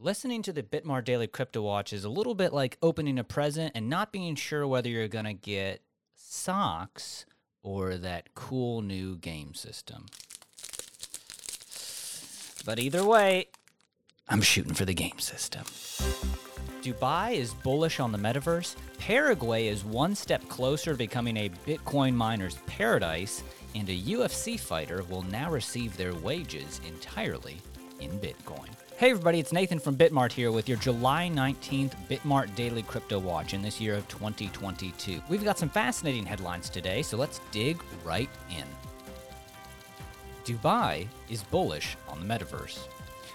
Listening to the Bitmart Daily Crypto Watch is a little bit like opening a present and not being sure whether you're going to get socks or that cool new game system. But either way, I'm shooting for the game system. Dubai is bullish on the metaverse. Paraguay is one step closer to becoming a Bitcoin miner's paradise. And a UFC fighter will now receive their wages entirely in Bitcoin. Hey everybody, it's Nathan from Bitmart here with your July 19th Bitmart Daily Crypto Watch in this year of 2022. We've got some fascinating headlines today, so let's dig right in. Dubai is bullish on the metaverse.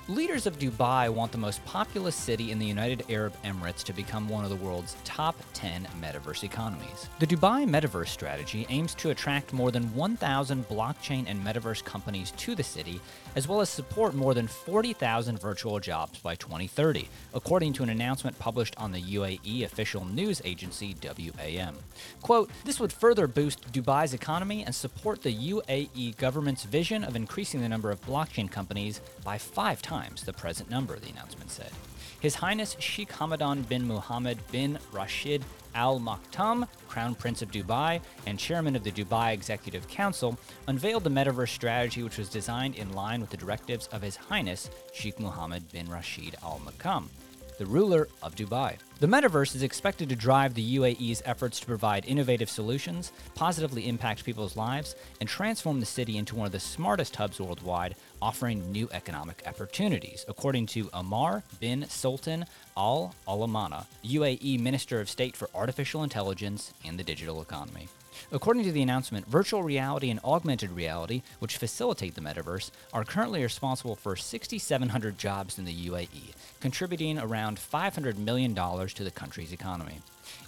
Leaders of Dubai want the most populous city in the United Arab Emirates to become one of the world's top 10 metaverse economies. The Dubai Metaverse strategy aims to attract more than 1,000 blockchain and metaverse companies to the city, as well as support more than 40,000 virtual jobs by 2030, according to an announcement published on the UAE official news agency WAM. Quote, this would further boost Dubai's economy and support the UAE government's vision of increasing the number of blockchain companies by five times times the present number, the announcement said. His Highness Sheikh Hamdan bin Mohammed bin Rashid Al Maktoum, Crown Prince of Dubai and Chairman of the Dubai Executive Council, unveiled the metaverse strategy, which was designed in line with the directives of His Highness Sheikh Mohammed bin Rashid Al Maktoum the ruler of Dubai. The metaverse is expected to drive the UAE's efforts to provide innovative solutions, positively impact people's lives, and transform the city into one of the smartest hubs worldwide, offering new economic opportunities, according to Amar bin Sultan Al Alamana, UAE Minister of State for Artificial Intelligence and the Digital Economy. According to the announcement, virtual reality and augmented reality, which facilitate the metaverse, are currently responsible for 6,700 jobs in the UAE, contributing around $500 million to the country's economy.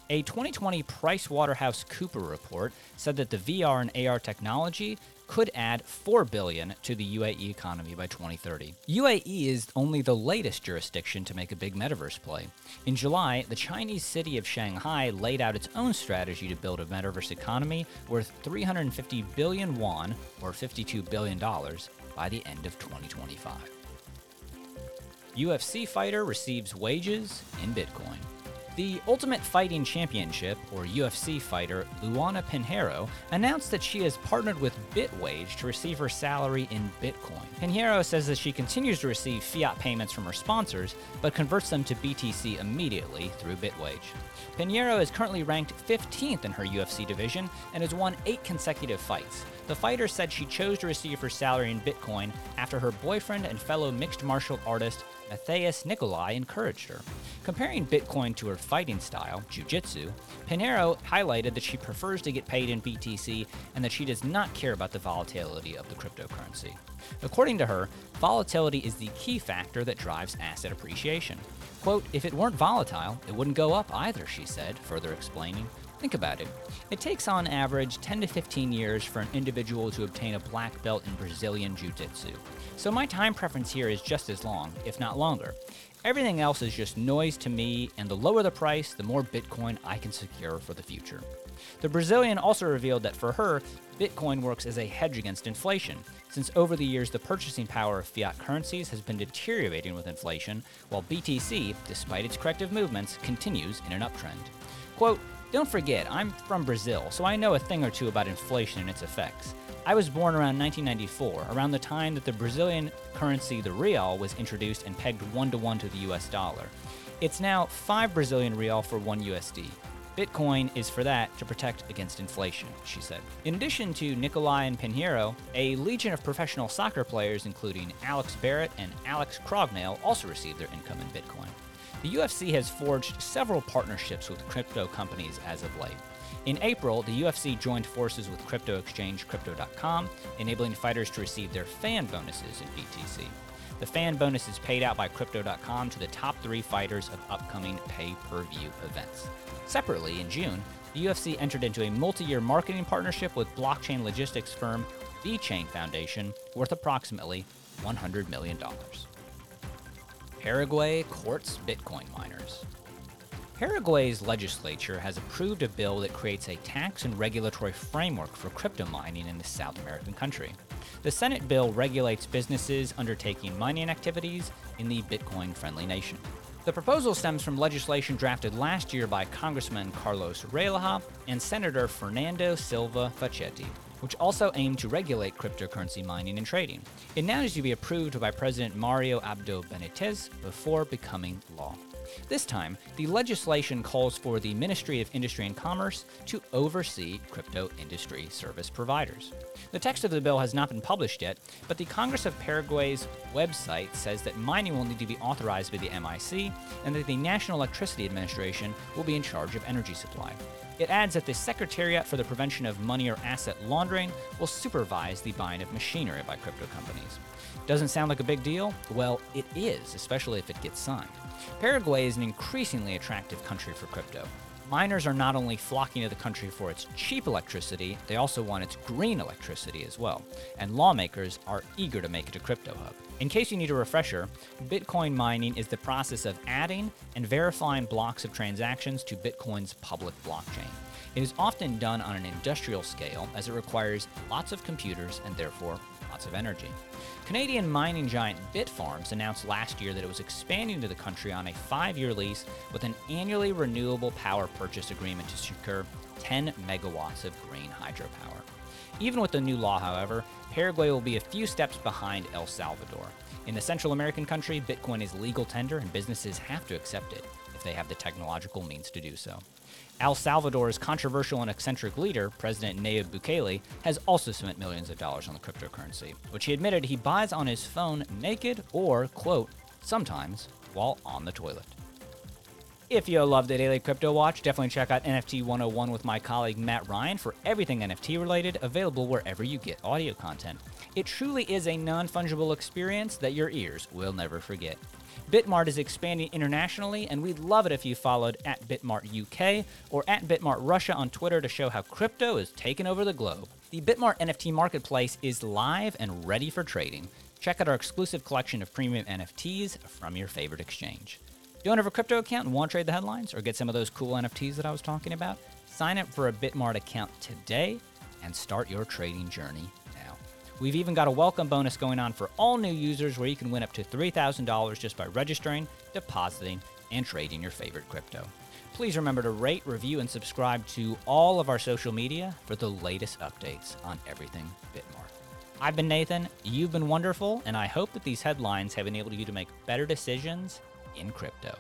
A 2020 PricewaterhouseCooper report said that the VR and AR technology could add 4 billion to the UAE economy by 2030. UAE is only the latest jurisdiction to make a big metaverse play. In July, the Chinese city of Shanghai laid out its own strategy to build a metaverse economy worth 350 billion won or 52 billion dollars by the end of 2025. UFC fighter receives wages in Bitcoin. The Ultimate Fighting Championship, or UFC fighter Luana Pinheiro, announced that she has partnered with Bitwage to receive her salary in Bitcoin. Pinheiro says that she continues to receive fiat payments from her sponsors, but converts them to BTC immediately through Bitwage. Pinheiro is currently ranked 15th in her UFC division and has won eight consecutive fights. The fighter said she chose to receive her salary in Bitcoin after her boyfriend and fellow mixed martial artist Matheus Nicolau encouraged her. Comparing Bitcoin to her fighting style, Jiu-Jitsu, Pinheiro highlighted that she prefers to get paid in BTC and that she does not care about the volatility of the cryptocurrency. According to her, volatility is the key factor that drives asset appreciation. Quote, if it weren't volatile, it wouldn't go up either, she said, further explaining. Think about it. It takes on average 10 to 15 years for an individual to obtain a black belt in Brazilian Jiu Jitsu. So my time preference here is just as long, if not longer. Everything else is just noise to me, and the lower the price, the more Bitcoin I can secure for the future. The Brazilian also revealed that for her, Bitcoin works as a hedge against inflation, since over the years the purchasing power of fiat currencies has been deteriorating with inflation, while BTC, despite its corrective movements, continues in an uptrend. Quote, don't forget, I'm from Brazil, so I know a thing or two about inflation and its effects. I was born around 1994, around the time that the Brazilian currency, the real, was introduced and pegged one to one to the US dollar. It's now 5 Brazilian real for 1 USD. Bitcoin is for that to protect against inflation, she said. In addition to Nicolau and Pinheiro, a legion of professional soccer players, including Alex Barrett and Alex Crognale, also received their income in Bitcoin. The UFC has forged several partnerships with crypto companies as of late. In April, the UFC joined forces with crypto exchange Crypto.com, enabling fighters to receive their fan bonuses in BTC. The fan bonus is paid out by Crypto.com to the top three fighters of upcoming pay per view events. Separately, in June, the UFC entered into a multi year marketing partnership with blockchain logistics firm VeChain Foundation, worth approximately $100 million. Paraguay courts Bitcoin miners. Paraguay's legislature has approved a bill that creates a tax and regulatory framework for crypto mining in the South American country. The Senate bill regulates businesses undertaking mining activities in the Bitcoin friendly nation. The proposal stems from legislation drafted last year by Congressman Carlos Rejala and Senator Fernando Silva Facchetti, which also aimed to regulate cryptocurrency mining and trading. It now needs to be approved by President Mario Abdo Benitez before becoming law. This time, the legislation calls for the Ministry of Industry and Commerce to oversee crypto industry service providers. The text of the bill has not been published yet, but the Congress of Paraguay's website says that mining will need to be authorized by the MIC and that the National Electricity Administration will be in charge of energy supply. It adds that the Secretariat for the Prevention of Money or Asset Laundering will supervise the buying of machinery by crypto companies. Doesn't sound like a big deal? Well, it is, especially if it gets signed. Paraguay is an increasingly attractive country for crypto. Miners are not only flocking to the country for its cheap electricity, they also want its green electricity as well. And lawmakers are eager to make it a crypto hub. In case you need a refresher, Bitcoin mining is the process of adding and verifying blocks of transactions to Bitcoin's public blockchain. It is often done on an industrial scale as it requires lots of computers and therefore lots of energy. Canadian mining giant Bitfarms announced last year that it was expanding to the country on a five year lease with an annually renewable power purchase agreement to secure 10 megawatts of green hydropower. Even with the new law, however, Paraguay will be a few steps behind El Salvador. In the Central American country, Bitcoin is legal tender and businesses have to accept it if they have the technological means to do so. El Salvador's controversial and eccentric leader, President Nayib Bukele, has also spent millions of dollars on the cryptocurrency, which he admitted he buys on his phone naked or, quote, sometimes while on the toilet. If you love the Daily Crypto Watch, definitely check out NFT 101 with my colleague Matt Ryan for everything NFT related, available wherever you get audio content. It truly is a non fungible experience that your ears will never forget. Bitmart is expanding internationally, and we'd love it if you followed at Bitmart UK or at Bitmart Russia on Twitter to show how crypto is taking over the globe. The Bitmart NFT marketplace is live and ready for trading. Check out our exclusive collection of premium NFTs from your favorite exchange. Don't have a crypto account and want to trade the headlines or get some of those cool NFTs that I was talking about? Sign up for a Bitmart account today and start your trading journey We've even got a welcome bonus going on for all new users where you can win up to $3,000 just by registering, depositing, and trading your favorite crypto. Please remember to rate, review, and subscribe to all of our social media for the latest updates on everything Bitmart. I've been Nathan, you've been wonderful, and I hope that these headlines have enabled you to make better decisions in crypto.